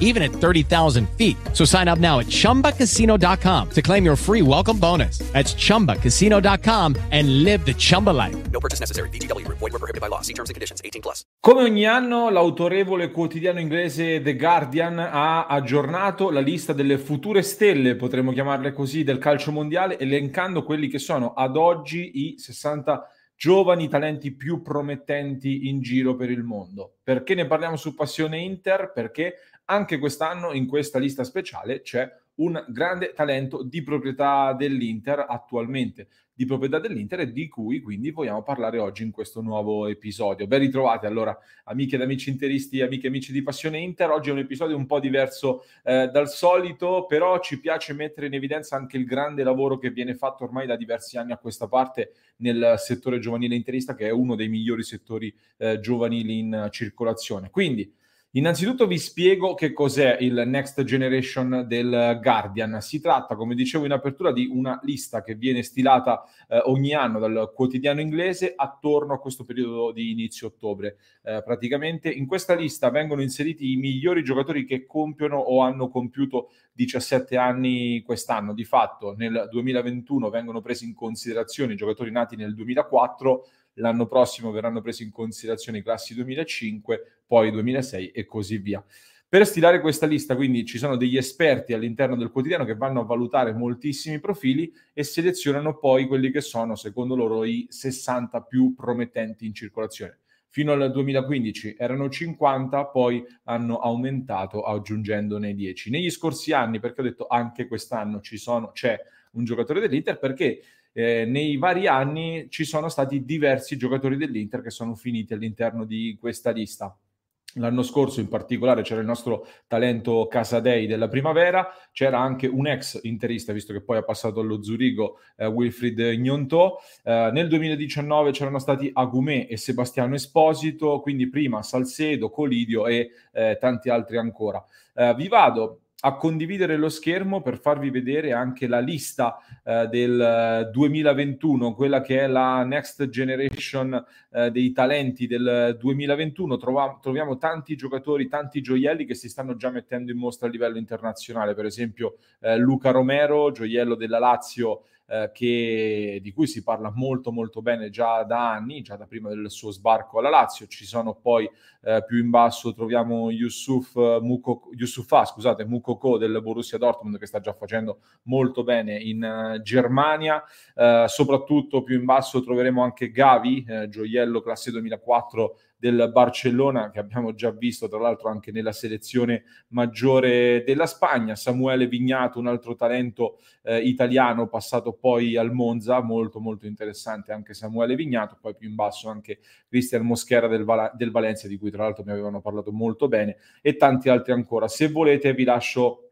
even at 30,000 feet. So sign up now at ChumbaCasino.com to claim your free welcome bonus. That's ChumbaCasino.com and live the Chumba life. No purchase necessary. VGW Group. Void were prohibited by law. See terms and conditions. 18 plus. Come ogni anno, l'autorevole quotidiano inglese The Guardian ha aggiornato la lista delle future stelle, potremmo chiamarle così, del calcio mondiale, elencando quelli che sono ad oggi i 60 giovani talenti più promettenti in giro per il mondo. Perché ne parliamo su Passione Inter? Perché anche quest'anno in questa lista speciale c'è un grande talento di proprietà dell'Inter attualmente, di proprietà dell'Inter e di cui quindi vogliamo parlare oggi in questo nuovo episodio. Ben ritrovati allora amiche ed amici interisti, amiche e amici di Passione Inter. Oggi è un episodio un po' diverso eh, dal solito, però ci piace mettere in evidenza anche il grande lavoro che viene fatto ormai da diversi anni a questa parte nel settore giovanile interista, che è uno dei migliori settori eh, giovanili in circolazione. Quindi Innanzitutto vi spiego che cos'è il Next Generation del Guardian. Si tratta, come dicevo in apertura, di una lista che viene stilata eh, ogni anno dal quotidiano inglese attorno a questo periodo di inizio ottobre. Eh, praticamente in questa lista vengono inseriti i migliori giocatori che compiono o hanno compiuto 17 anni quest'anno. Di fatto nel 2021 vengono presi in considerazione i giocatori nati nel 2004 l'anno prossimo verranno presi in considerazione i classi 2005, poi 2006 e così via. Per stilare questa lista, quindi, ci sono degli esperti all'interno del quotidiano che vanno a valutare moltissimi profili e selezionano poi quelli che sono, secondo loro, i 60 più promettenti in circolazione. Fino al 2015 erano 50, poi hanno aumentato aggiungendone 10. Negli scorsi anni, perché ho detto anche quest'anno ci sono, c'è un giocatore dell'Inter, perché eh, nei vari anni ci sono stati diversi giocatori dell'Inter che sono finiti all'interno di questa lista. L'anno scorso in particolare c'era il nostro talento Casadei della primavera, c'era anche un ex interista, visto che poi ha passato allo Zurigo, eh, Wilfried Gnonto. Eh, nel 2019 c'erano stati Agumè e Sebastiano Esposito, quindi prima Salcedo, Colidio e eh, tanti altri ancora. Eh, vi vado a condividere lo schermo per farvi vedere anche la lista eh, del 2021, quella che è la Next Generation eh, dei talenti del 2021. Trova- troviamo tanti giocatori, tanti gioielli che si stanno già mettendo in mostra a livello internazionale, per esempio eh, Luca Romero, gioiello della Lazio eh, che, di cui si parla molto molto bene già da anni, già da prima del suo sbarco alla Lazio. Ci sono poi eh, più in basso troviamo Yusuf Mukoko, Yusufa, scusate, Mukoko del Borussia Dortmund che sta già facendo molto bene in uh, Germania. Uh, soprattutto più in basso troveremo anche Gavi, eh, gioiello classe 2004 del Barcellona che abbiamo già visto tra l'altro anche nella selezione maggiore della Spagna, Samuele Vignato, un altro talento eh, italiano passato poi al Monza, molto molto interessante anche Samuele Vignato, poi più in basso anche Cristian Moschera del, Val- del Valencia di cui tra l'altro mi avevano parlato molto bene e tanti altri ancora. Se volete vi lascio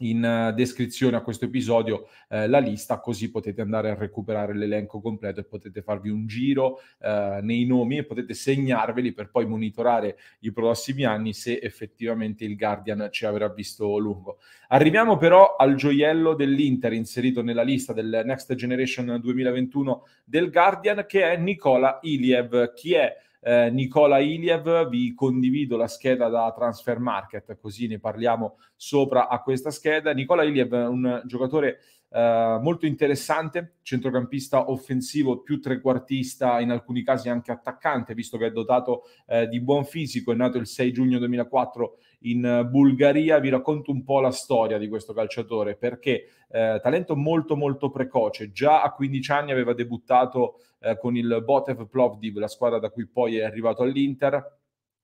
in uh, descrizione a questo episodio uh, la lista, così potete andare a recuperare l'elenco completo e potete farvi un giro uh, nei nomi e potete segnarveli per poi monitorare i prossimi anni se effettivamente il Guardian ci avrà visto lungo. Arriviamo però al gioiello dell'Inter inserito nella lista del Next Generation 2021 del Guardian che è Nicola Iliev. Chi è? Eh, Nicola Iliev, vi condivido la scheda da Transfer Market, così ne parliamo sopra a questa scheda. Nicola Iliev è un giocatore eh, molto interessante, centrocampista offensivo più trequartista, in alcuni casi anche attaccante, visto che è dotato eh, di buon fisico, è nato il 6 giugno 2004 in Bulgaria. Vi racconto un po' la storia di questo calciatore, perché eh, talento molto molto precoce, già a 15 anni aveva debuttato eh, con il Botev Plovdiv, la squadra da cui poi è arrivato all'Inter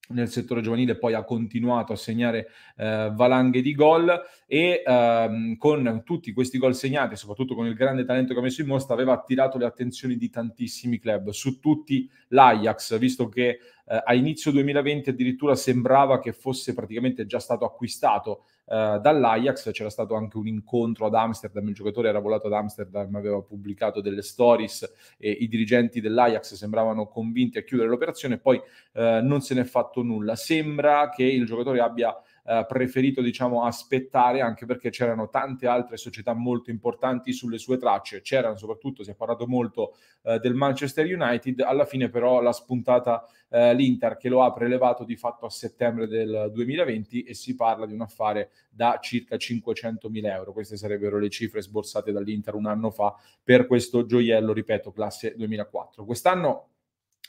nel settore giovanile poi ha continuato a segnare eh, valanghe di gol e ehm, con tutti questi gol segnati, soprattutto con il grande talento che ha messo in mostra, aveva attirato le attenzioni di tantissimi club, su tutti l'Ajax, visto che eh, a inizio 2020 addirittura sembrava che fosse praticamente già stato acquistato eh, dall'Ajax, c'era stato anche un incontro ad Amsterdam, il giocatore era volato ad Amsterdam, aveva pubblicato delle stories e i dirigenti dell'Ajax sembravano convinti a chiudere l'operazione, poi eh, non se n'è fatto nulla. Sembra che il giocatore abbia eh, preferito diciamo aspettare anche perché c'erano tante altre società molto importanti sulle sue tracce. C'erano soprattutto si è parlato molto eh, del Manchester United. Alla fine però l'ha spuntata eh, l'Inter che lo ha prelevato di fatto a settembre del 2020 e si parla di un affare da circa 500 mila euro. Queste sarebbero le cifre sborsate dall'Inter un anno fa per questo gioiello ripeto classe 2004 quest'anno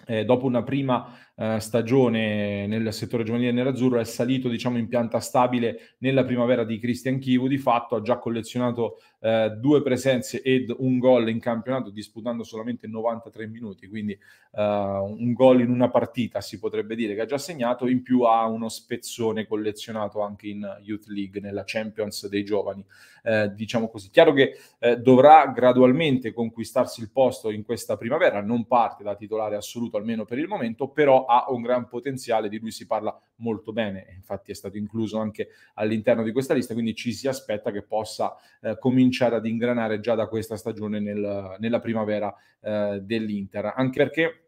eh, dopo una prima eh, stagione nel settore giovanile nerazzurro è salito diciamo in pianta stabile nella primavera di Cristian Chivu di fatto ha già collezionato eh, due presenze ed un gol in campionato disputando solamente 93 minuti. Quindi eh, un gol in una partita si potrebbe dire che ha già segnato. In più ha uno spezzone collezionato anche in Youth League nella Champions dei giovani. Eh, diciamo così. Chiaro che eh, dovrà gradualmente conquistarsi il posto in questa primavera. Non parte da titolare assoluto almeno per il momento però ha un gran potenziale di lui si parla molto bene infatti è stato incluso anche all'interno di questa lista quindi ci si aspetta che possa eh, cominciare ad ingranare già da questa stagione nel, nella primavera eh, dell'Inter, anche perché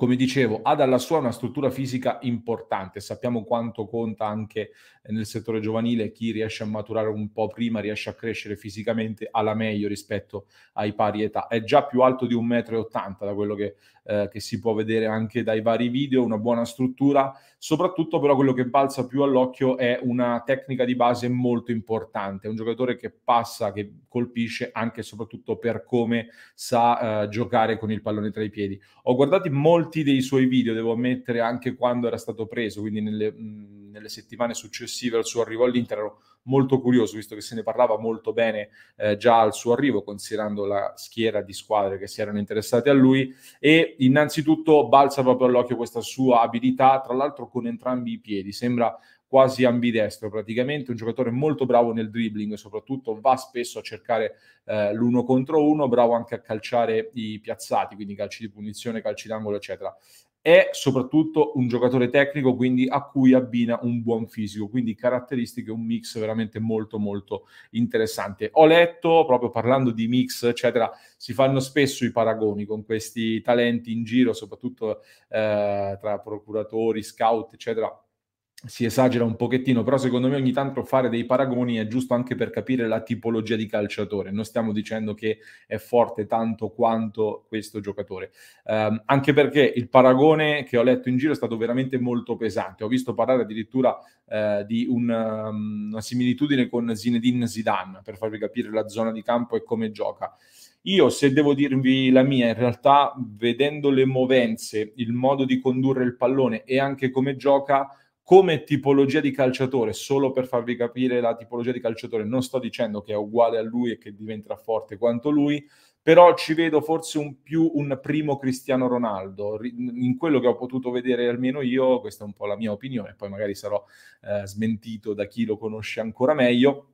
come dicevo, ha dalla sua una struttura fisica importante. Sappiamo quanto conta anche nel settore giovanile chi riesce a maturare un po' prima, riesce a crescere fisicamente alla meglio rispetto ai pari età. È già più alto di 1,80 m da quello che, eh, che si può vedere anche dai vari video, una buona struttura. Soprattutto però quello che balza più all'occhio è una tecnica di base molto importante. È un giocatore che passa, che colpisce anche e soprattutto per come sa eh, giocare con il pallone tra i piedi. Ho guardato molti dei suoi video, devo ammettere, anche quando era stato preso, quindi nelle, mh, nelle settimane successive al suo arrivo all'Inter, ero molto curioso, visto che se ne parlava molto bene eh, già al suo arrivo, considerando la schiera di squadre che si erano interessate a lui. E innanzitutto balza proprio all'occhio questa sua abilità, tra l'altro con entrambi i piedi. Sembra quasi ambidestro praticamente, un giocatore molto bravo nel dribbling, soprattutto va spesso a cercare eh, l'uno contro uno, bravo anche a calciare i piazzati, quindi calci di punizione, calci d'angolo, eccetera. È soprattutto un giocatore tecnico, quindi a cui abbina un buon fisico, quindi caratteristiche, un mix veramente molto molto interessante. Ho letto, proprio parlando di mix, eccetera, si fanno spesso i paragoni con questi talenti in giro, soprattutto eh, tra procuratori, scout, eccetera si esagera un pochettino, però secondo me ogni tanto fare dei paragoni è giusto anche per capire la tipologia di calciatore. Non stiamo dicendo che è forte tanto quanto questo giocatore, um, anche perché il paragone che ho letto in giro è stato veramente molto pesante. Ho visto parlare addirittura uh, di un, um, una similitudine con Zinedine Zidane per farvi capire la zona di campo e come gioca. Io, se devo dirvi la mia, in realtà, vedendo le movenze, il modo di condurre il pallone e anche come gioca, come tipologia di calciatore, solo per farvi capire la tipologia di calciatore, non sto dicendo che è uguale a lui e che diventerà forte quanto lui, però ci vedo forse un più un primo Cristiano Ronaldo. In quello che ho potuto vedere almeno io, questa è un po' la mia opinione, poi magari sarò eh, smentito da chi lo conosce ancora meglio.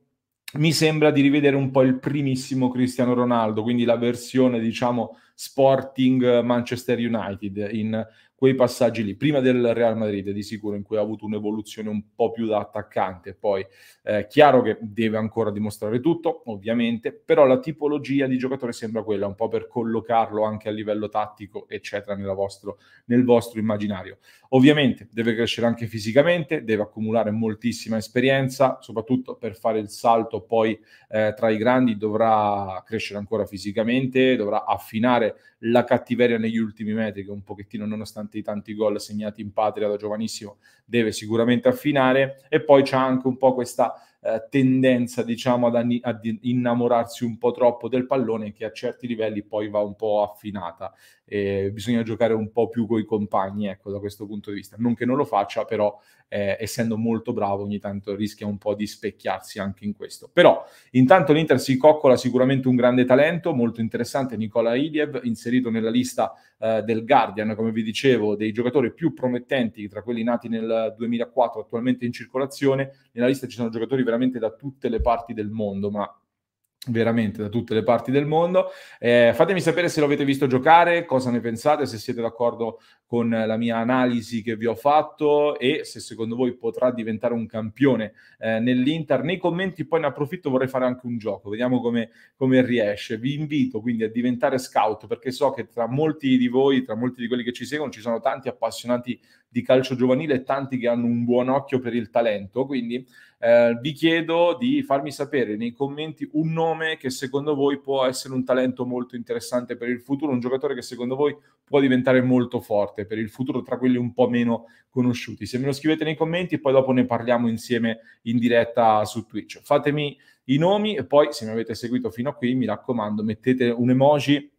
Mi sembra di rivedere un po' il primissimo Cristiano Ronaldo, quindi la versione, diciamo, Sporting Manchester United in quei passaggi lì, prima del Real Madrid di sicuro in cui ha avuto un'evoluzione un po' più da attaccante, poi eh, chiaro che deve ancora dimostrare tutto, ovviamente, però la tipologia di giocatore sembra quella, un po' per collocarlo anche a livello tattico, eccetera, vostro, nel vostro immaginario. Ovviamente deve crescere anche fisicamente, deve accumulare moltissima esperienza, soprattutto per fare il salto poi eh, tra i grandi dovrà crescere ancora fisicamente, dovrà affinare la cattiveria negli ultimi metri che un pochettino nonostante i tanti gol segnati in patria da giovanissimo deve sicuramente affinare. E poi c'è anche un po' questa eh, tendenza, diciamo, ad, anni- ad, innamorarsi un po' troppo del pallone che a certi livelli poi va un po' affinata. E bisogna giocare un po' più con i compagni, ecco, da questo punto di vista. Non che non lo faccia, però eh, essendo molto bravo ogni tanto rischia un po' di specchiarsi anche in questo. Però intanto l'Inter si coccola sicuramente un grande talento, molto interessante, Nicola Iliev, inserito nella lista eh, del Guardian, come vi dicevo, dei giocatori più promettenti tra quelli nati nel 2004 attualmente in circolazione. Nella lista ci sono giocatori veramente da tutte le parti del mondo, ma veramente da tutte le parti del mondo. Eh, fatemi sapere se lo avete visto giocare, cosa ne pensate, se siete d'accordo con la mia analisi che vi ho fatto e se secondo voi potrà diventare un campione eh, nell'Inter. Nei commenti poi ne approfitto, vorrei fare anche un gioco, vediamo come, come riesce. Vi invito quindi a diventare scout perché so che tra molti di voi, tra molti di quelli che ci seguono, ci sono tanti appassionati di calcio giovanile e tanti che hanno un buon occhio per il talento, quindi eh, vi chiedo di farmi sapere nei commenti un nome che secondo voi può essere un talento molto interessante per il futuro, un giocatore che secondo voi può diventare molto forte per il futuro tra quelli un po' meno conosciuti. Se me lo scrivete nei commenti, poi dopo ne parliamo insieme in diretta su Twitch. Fatemi i nomi e poi se mi avete seguito fino a qui, mi raccomando, mettete un emoji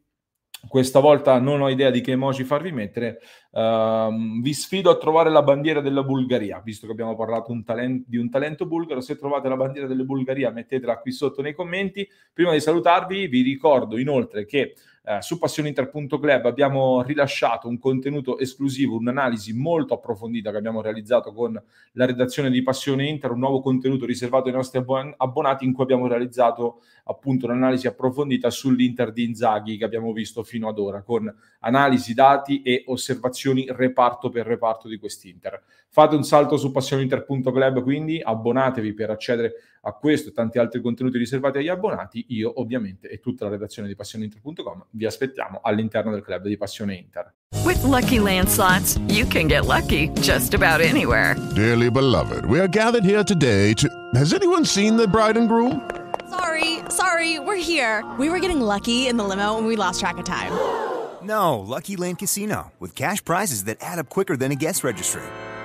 questa volta non ho idea di che emoji farvi mettere. Uh, vi sfido a trovare la bandiera della Bulgaria, visto che abbiamo parlato un talent- di un talento bulgaro. Se trovate la bandiera della Bulgaria, mettetela qui sotto nei commenti. Prima di salutarvi, vi ricordo inoltre che eh, su passioninter.club abbiamo rilasciato un contenuto esclusivo, un'analisi molto approfondita che abbiamo realizzato con la redazione di Passione Inter, un nuovo contenuto riservato ai nostri abbonati in cui abbiamo realizzato appunto un'analisi approfondita sull'Inter di Inzaghi che abbiamo visto fino ad ora, con analisi, dati e osservazioni reparto per reparto di quest'Inter. Fate un salto su passioninter.club, quindi abbonatevi per accedere a questo e tanti altri contenuti riservati agli abbonati. Io ovviamente e tutta la redazione di passioneinter.com vi aspettiamo all'interno del club di Passione Inter. With lucky landslots, you can get lucky just about anywhere. Dearly beloved, we are gathered here today to Has anyone seen the bride and groom? Sorry, sorry, we're here. We were getting lucky in the limo and we lost track of time. No, Lucky Land Casino with cash prizes that add up quicker than a guest registry